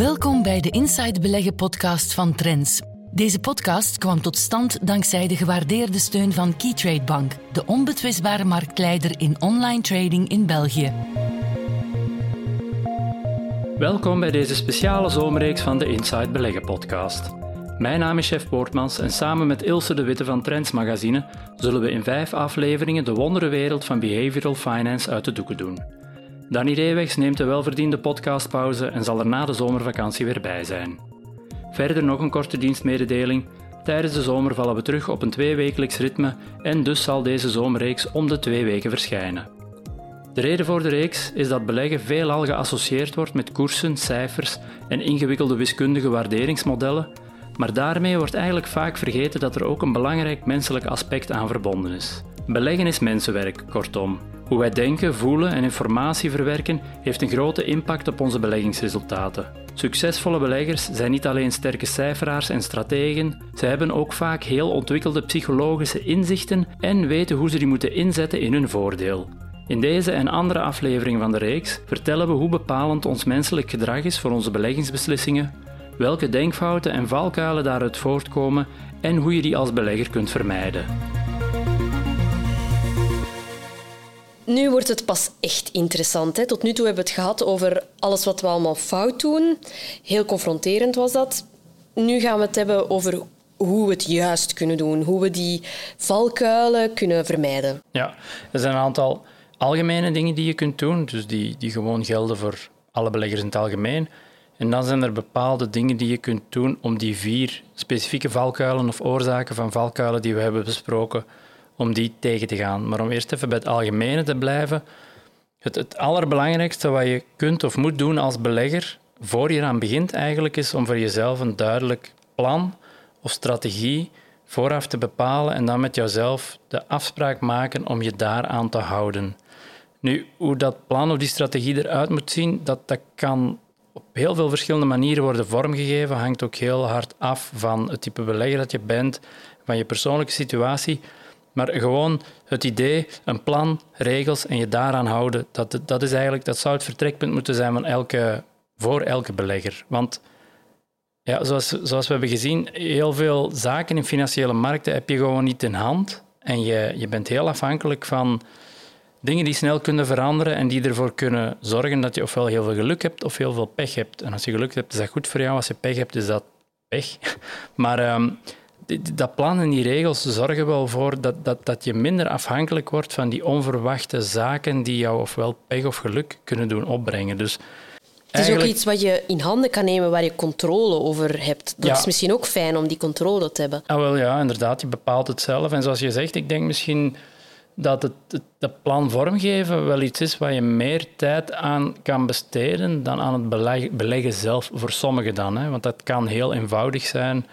Welkom bij de Inside Beleggen podcast van Trends. Deze podcast kwam tot stand dankzij de gewaardeerde steun van Keytrade Bank, de onbetwistbare marktleider in online trading in België. Welkom bij deze speciale zomerreeks van de Inside Beleggen podcast. Mijn naam is Chef Poortmans en samen met Ilse de Witte van Trends Magazine zullen we in vijf afleveringen de wonderenwereld van behavioral finance uit de doeken doen. Danny Reewegs neemt de welverdiende podcastpauze en zal er na de zomervakantie weer bij zijn. Verder nog een korte dienstmededeling. Tijdens de zomer vallen we terug op een tweewekelijks ritme en dus zal deze zomerreeks om de twee weken verschijnen. De reden voor de reeks is dat beleggen veelal geassocieerd wordt met koersen, cijfers en ingewikkelde wiskundige waarderingsmodellen, maar daarmee wordt eigenlijk vaak vergeten dat er ook een belangrijk menselijk aspect aan verbonden is. Beleggen is mensenwerk, kortom. Hoe wij denken, voelen en informatie verwerken heeft een grote impact op onze beleggingsresultaten. Succesvolle beleggers zijn niet alleen sterke cijferaars en strategen, ze hebben ook vaak heel ontwikkelde psychologische inzichten en weten hoe ze die moeten inzetten in hun voordeel. In deze en andere afleveringen van de reeks vertellen we hoe bepalend ons menselijk gedrag is voor onze beleggingsbeslissingen, welke denkfouten en valkuilen daaruit voortkomen en hoe je die als belegger kunt vermijden. Nu wordt het pas echt interessant. Hè. Tot nu toe hebben we het gehad over alles wat we allemaal fout doen. Heel confronterend was dat. Nu gaan we het hebben over hoe we het juist kunnen doen, hoe we die valkuilen kunnen vermijden. Ja, er zijn een aantal algemene dingen die je kunt doen, dus die, die gewoon gelden voor alle beleggers in het algemeen. En dan zijn er bepaalde dingen die je kunt doen om die vier specifieke valkuilen of oorzaken van valkuilen die we hebben besproken om die tegen te gaan. Maar om eerst even bij het algemene te blijven. Het, het allerbelangrijkste wat je kunt of moet doen als belegger, voor je eraan begint eigenlijk, is om voor jezelf een duidelijk plan of strategie vooraf te bepalen en dan met jouzelf de afspraak maken om je daaraan te houden. Nu, hoe dat plan of die strategie eruit moet zien, dat, dat kan op heel veel verschillende manieren worden vormgegeven. Hangt ook heel hard af van het type belegger dat je bent, van je persoonlijke situatie. Maar gewoon het idee, een plan, regels en je daaraan houden, dat, dat, is eigenlijk, dat zou het vertrekpunt moeten zijn van elke, voor elke belegger. Want ja, zoals, zoals we hebben gezien, heel veel zaken in financiële markten heb je gewoon niet in hand. En je, je bent heel afhankelijk van dingen die snel kunnen veranderen en die ervoor kunnen zorgen dat je ofwel heel veel geluk hebt of heel veel pech hebt. En als je geluk hebt, is dat goed voor jou. Als je pech hebt, is dat pech. Maar ehm, dat plan en die regels zorgen wel voor dat, dat, dat je minder afhankelijk wordt van die onverwachte zaken die jou ofwel pech of geluk kunnen doen opbrengen. Dus het is ook iets wat je in handen kan nemen waar je controle over hebt. Dat is misschien ook fijn om die controle te hebben. Ah, wel ja, inderdaad. Je bepaalt het zelf. En zoals je zegt, ik denk misschien dat het, het, plan vormgeven wel iets is waar je meer tijd aan kan besteden dan aan het beleggen, beleggen zelf, voor sommigen dan. Hè. Want dat kan heel eenvoudig zijn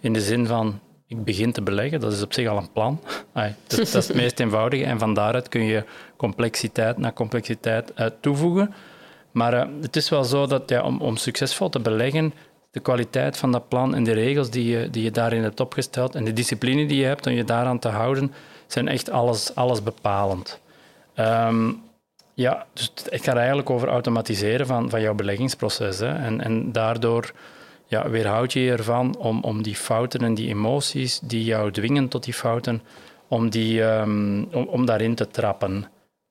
in de zin van begin te beleggen, dat is op zich al een plan. dat, is het meest eenvoudige en van daaruit kun je complexiteit na complexiteit uh, toevoegen. Maar uh, het is wel zo dat ja, om, om, succesvol te beleggen, de kwaliteit van dat plan en de regels die je, die je daarin hebt opgesteld en de discipline die je hebt om je daaraan te houden, zijn echt alles, alles bepalend. Um, ja, dus het gaat eigenlijk over automatiseren van, van jouw beleggingsproces. Hè. En, en daardoor ja, weerhoud je je ervan om, om die fouten en die emoties die jou dwingen tot die fouten, om, die, um, om, om daarin te trappen.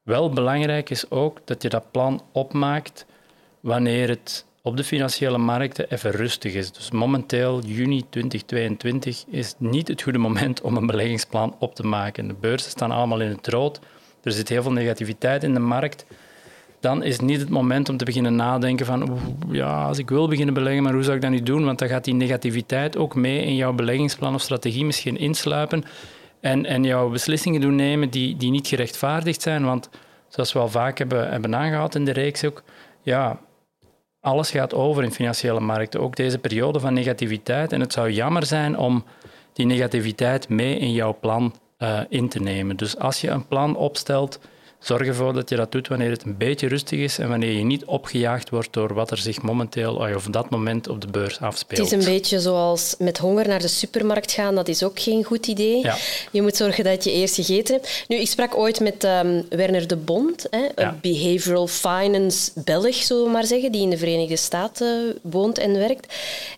Wel belangrijk is ook dat je dat plan opmaakt wanneer het op de financiële markten even rustig is. Dus momenteel, juni 2022, is niet het goede moment om een beleggingsplan op te maken. De beurzen staan allemaal in het rood. Er zit heel veel negativiteit in de markt dan is niet het moment om te beginnen nadenken van ja, als ik wil beginnen beleggen, maar hoe zou ik dat nu doen? Want dan gaat die negativiteit ook mee in jouw beleggingsplan of strategie misschien insluipen en, en jouw beslissingen doen nemen die, die niet gerechtvaardigd zijn. Want zoals we al vaak hebben, hebben aangehaald in de reeks ook, ja, alles gaat over in financiële markten. Ook deze periode van negativiteit. En het zou jammer zijn om die negativiteit mee in jouw plan uh, in te nemen. Dus als je een plan opstelt Zorg ervoor dat je dat doet wanneer het een beetje rustig is en wanneer je niet opgejaagd wordt door wat er zich momenteel of op dat moment op de beurs afspeelt. Het is een beetje zoals met honger naar de supermarkt gaan, dat is ook geen goed idee. Ja. Je moet zorgen dat je eerst gegeten hebt. Nu, ik sprak ooit met ehm, Werner de Bond, hè, Ja. Behavioral Finance Belg, zullen we maar zeggen, die in de Verenigde Staten woont en werkt.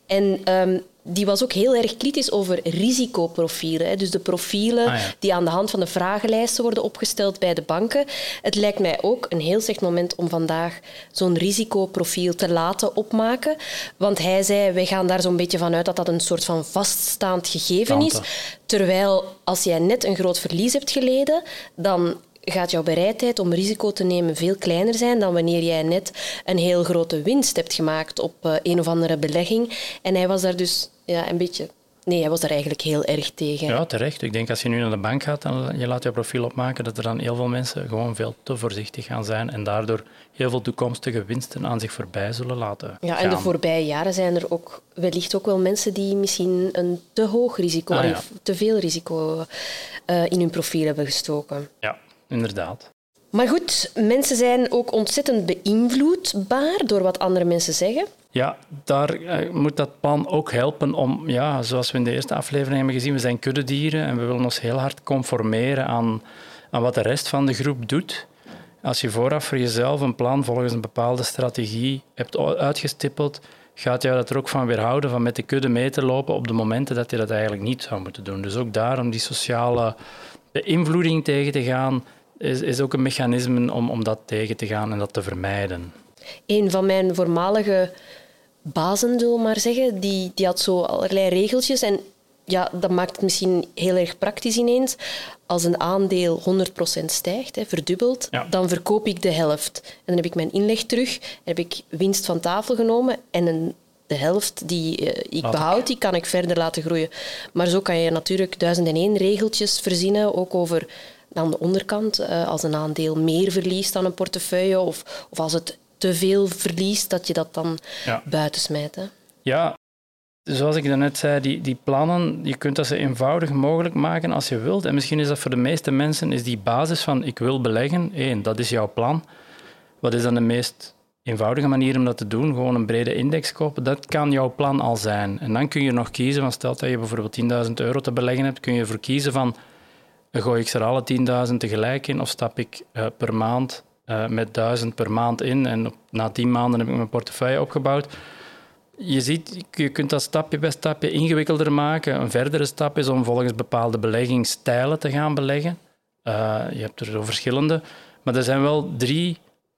En ehm, die was ook heel erg kritisch over risicoprofielen. Hè. Dus de profielen Ah, ja. die aan de hand van de vragenlijsten worden opgesteld bij de banken. Het lijkt mij ook een heel slecht moment om vandaag zo'n risicoprofiel te laten opmaken. Want hij zei, wij gaan daar zo'n beetje van uit dat dat een soort van vaststaand gegeven is. Terwijl als jij net een groot verlies hebt geleden, dan gaat jouw bereidheid om risico te nemen veel kleiner zijn dan wanneer jij net een heel grote winst hebt gemaakt op eh, een of andere belegging. En hij was daar dus ja, een beetje... Nee, hij was daar eigenlijk heel erg tegen. Ja, terecht. Ik denk als je nu naar de bank gaat en je laat je profiel opmaken, dat er dan heel veel mensen gewoon veel te voorzichtig gaan zijn en daardoor heel veel toekomstige winsten aan zich voorbij zullen laten Ja, en de voorbije jaren zijn er ook wellicht ook wel mensen die misschien een te hoog risico, Ah, ja. of te veel risico eh, in hun profiel hebben gestoken. Ja, inderdaad. Maar goed, mensen zijn ook ontzettend beïnvloedbaar door wat andere mensen zeggen. Ja, daar eh, moet dat plan ook helpen om, ja, zoals we in de eerste aflevering hebben gezien, we zijn kuddedieren en we willen ons heel hard conformeren aan, aan wat de rest van de groep doet. Als je vooraf voor jezelf een plan volgens een bepaalde strategie hebt uitgestippeld, gaat jou dat er ook van weerhouden van met de kudde mee te lopen op de momenten dat je dat eigenlijk niet zou moeten doen. Dus ook daarom die sociale beïnvloeding tegen te gaan, is, is ook een mechanisme om, om dat tegen te gaan en dat te vermijden. Een van mijn voormalige bazen, zullen we maar zeggen, die, die had zo allerlei regeltjes. En ja, dat maakt het misschien heel erg praktisch ineens. Als een aandeel 100% stijgt, hè, verdubbelt, Ja. dan verkoop ik de helft. En dan heb ik mijn inleg terug, heb ik winst van tafel genomen en een, de helft die eh, ik Laat behoud, die kan ik verder laten groeien. Maar zo kan je natuurlijk duizend en één regeltjes verzinnen, ook over aan de onderkant, eh, als een aandeel meer verliest dan een portefeuille of, of als het te veel verliest, dat je dat dan Ja. buiten smijt. Hè. Ja, zoals ik daarnet zei, die, die plannen, je kunt dat zo eenvoudig mogelijk maken als je wilt. En misschien is dat voor de meeste mensen is die basis van ik wil beleggen, één, dat is jouw plan. Wat is dan de meest eenvoudige manier om dat te doen? Gewoon een brede index kopen. Dat kan jouw plan al zijn. En dan kun je nog kiezen van, stel dat je bijvoorbeeld 10.000 euro te beleggen hebt, kun je ervoor kiezen van, gooi ik ze er alle 10.000 tegelijk in of stap ik eh, per maand eh, met 1000 per maand in en na 10 maanden heb ik mijn portefeuille opgebouwd. Je ziet, je kunt dat stapje bij stapje ingewikkelder maken. Een verdere stap is om volgens bepaalde beleggingsstijlen te gaan beleggen. Eh, je hebt er zo verschillende. Maar er zijn wel drie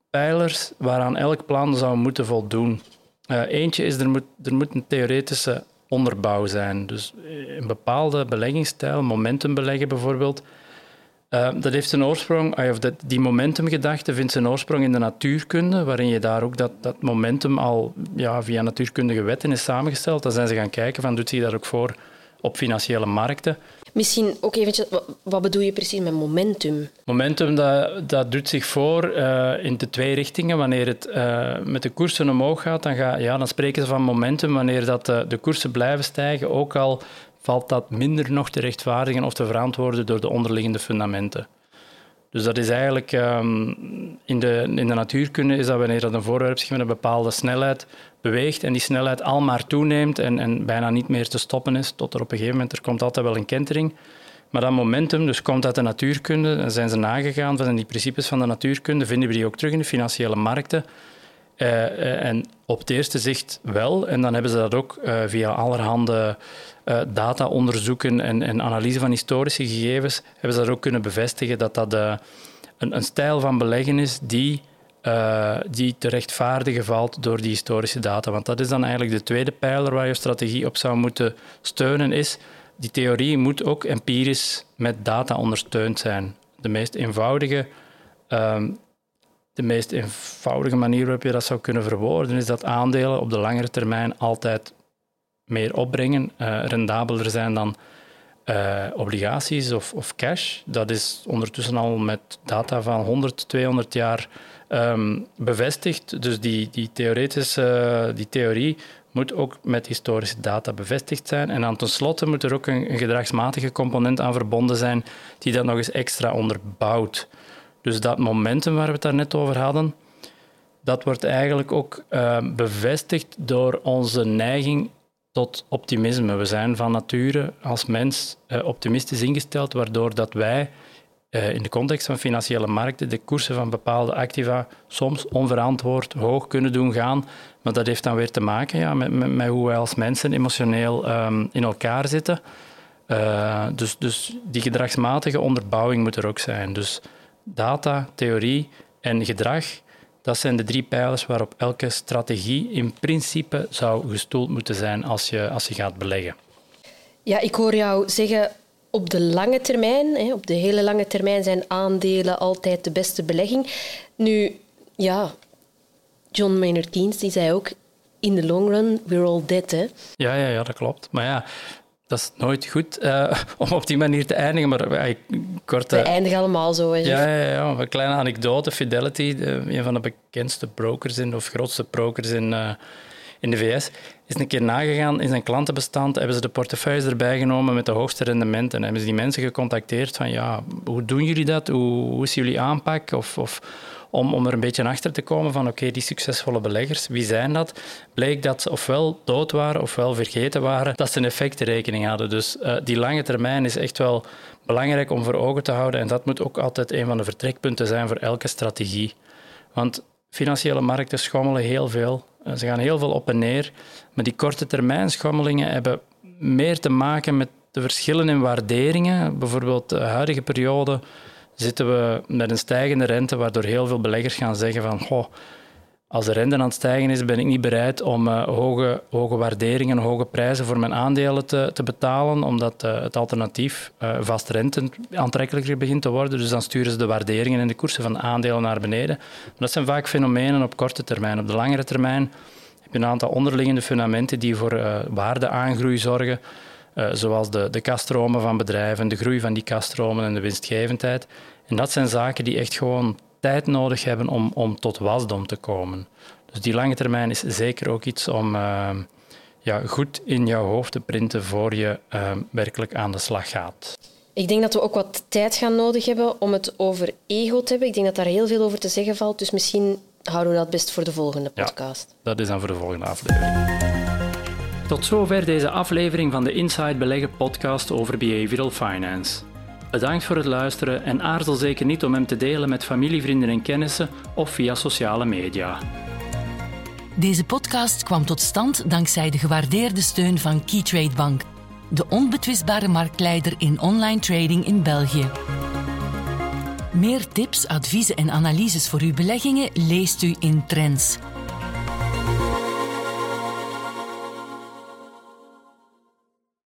pijlers waaraan elk plan zou moeten voldoen. Eentje is, er moet, er moet een theoretische onderbouw zijn. Dus eh, een bepaalde beleggingsstijl, momentum beleggen bijvoorbeeld, eh, dat heeft zijn oorsprong, ah, of dat, die momentumgedachte vindt zijn oorsprong in de natuurkunde, waarin je daar ook dat, dat momentum al ja, via natuurkundige wetten is samengesteld. Dan zijn ze gaan kijken van, doet zich dat ook voor op financiële markten. Misschien ook eventjes, wa- wat bedoel je precies met momentum? Momentum dat, dat doet zich voor eh, in de twee richtingen. Wanneer het eh, met de koersen omhoog gaat, dan, ga, ja, dan spreken ze van momentum. Wanneer dat, eh, de koersen blijven stijgen, ook al valt dat minder nog te rechtvaardigen of te verantwoorden door de onderliggende fundamenten. Dus dat is eigenlijk ehm, in, de, in de natuurkunde is dat wanneer dat een voorwerp zich met een bepaalde snelheid beweegt en die snelheid al maar toeneemt en, en bijna niet meer te stoppen is, tot er op een gegeven moment, er komt altijd wel een kentering. Maar dat momentum dus komt uit de natuurkunde en zijn ze nagegaan van die principes van de natuurkunde, vinden we die ook terug in de financiële markten. Eh, eh, en op het eerste zicht wel. En dan hebben ze dat ook eh, via allerhande data-onderzoeken en, en analyse van historische gegevens, hebben ze dat ook kunnen bevestigen dat dat een, een stijl van beleggen is die, die te rechtvaardigen valt door die historische data. Want dat is dan eigenlijk de tweede pijler waar je strategie op zou moeten steunen, is die theorie moet ook empirisch met data ondersteund zijn. De meest eenvoudige ehm, de meest eenvoudige manier waarop je dat zou kunnen verwoorden is dat aandelen op de langere termijn altijd meer opbrengen, eh, rendabeler zijn dan eh, obligaties of, of cash. Dat is ondertussen al met data van 100, 200 jaar ehm, bevestigd. Dus die, die theoretische die theorie moet ook met historische data bevestigd zijn. En dan tenslotte moet er ook een, een gedragsmatige component aan verbonden zijn die dat nog eens extra onderbouwt. Dus dat momentum waar we het daar net over hadden, dat wordt eigenlijk ook uh, bevestigd door onze neiging tot optimisme. We zijn van nature als mens uh, optimistisch ingesteld, waardoor dat wij uh, in de context van financiële markten de koersen van bepaalde activa soms onverantwoord hoog kunnen doen gaan. Maar dat heeft dan weer te maken ja, met, met, hoe wij als mensen emotioneel um, in elkaar zitten. dus, dus die gedragsmatige onderbouwing moet er ook zijn. Dus data, theorie en gedrag dat zijn de drie pijlers waarop elke strategie in principe zou gestoeld moeten zijn als je, als je gaat beleggen. Ja, ik hoor jou zeggen op de lange termijn, op de hele lange termijn zijn aandelen altijd de beste belegging. Nu, ja, John Maynard Keynes die zei ook, in the long run, we're all dead. Hè? Ja, ja, ja, dat klopt. Maar ja, dat is nooit goed uh, om op die manier te eindigen. Maar uh, kort, uh, We eindigen allemaal zo. Hè, ja, ja, ja, een kleine anekdote. Fidelity, de, een van de bekendste brokers in, of grootste brokers in, in de VS, is een keer nagegaan in zijn klantenbestand. Hebben ze de portefeuilles erbij genomen met de hoogste rendementen. En hebben ze die mensen gecontacteerd van ja, hoe doen jullie dat? Hoe, hoe is jullie aanpak? Of, of om, om er een beetje achter te komen van oké, die succesvolle beleggers, wie zijn dat? Bleek dat ze ofwel dood waren ofwel vergeten waren dat ze een effectenrekening hadden. Dus uh, die lange termijn is echt wel belangrijk om voor ogen te houden en dat moet ook altijd een van de vertrekpunten zijn voor elke strategie. Want financiële markten schommelen heel veel. Eh, ze gaan heel veel op en neer. Maar die korte termijn schommelingen hebben meer te maken met de verschillen in waarderingen. Bijvoorbeeld de huidige periode zitten we met een stijgende rente, waardoor heel veel beleggers gaan zeggen van goh, als de rente aan het stijgen is, ben ik niet bereid om uh, hoge, hoge waarderingen, hoge prijzen voor mijn aandelen te, te betalen, omdat uh, het alternatief uh, vast rente aantrekkelijker begint te worden. Dus dan sturen ze de waarderingen en de koersen van aandelen naar beneden. Dat zijn vaak fenomenen op korte termijn. Op de langere termijn heb je een aantal onderliggende fundamenten die voor waardeaangroei zorgen. Uh, zoals de, de kaststromen van bedrijven, de groei van die kaststromen en de winstgevendheid. En dat zijn zaken die echt gewoon tijd nodig hebben om, om tot wasdom te komen. Dus die lange termijn is zeker ook iets om uh, ja, goed in jouw hoofd te printen voor je uh, werkelijk aan de slag gaat. Ik denk dat we ook wat tijd gaan nodig hebben om het over ego te hebben. Ik denk dat daar heel veel over te zeggen valt. Dus misschien houden we dat best voor de volgende podcast. Ja, dat is dan voor de volgende aflevering. Tot zover deze aflevering van de Inside Beleggen podcast over behavioral finance. Bedankt voor het luisteren en aarzel zeker niet om hem te delen met familie, vrienden en kennissen of via sociale media. Deze podcast kwam tot stand dankzij de gewaardeerde steun van Keytrade Bank, de onbetwistbare marktleider in online trading in België. Meer tips, adviezen en analyses voor uw beleggingen leest u in Trends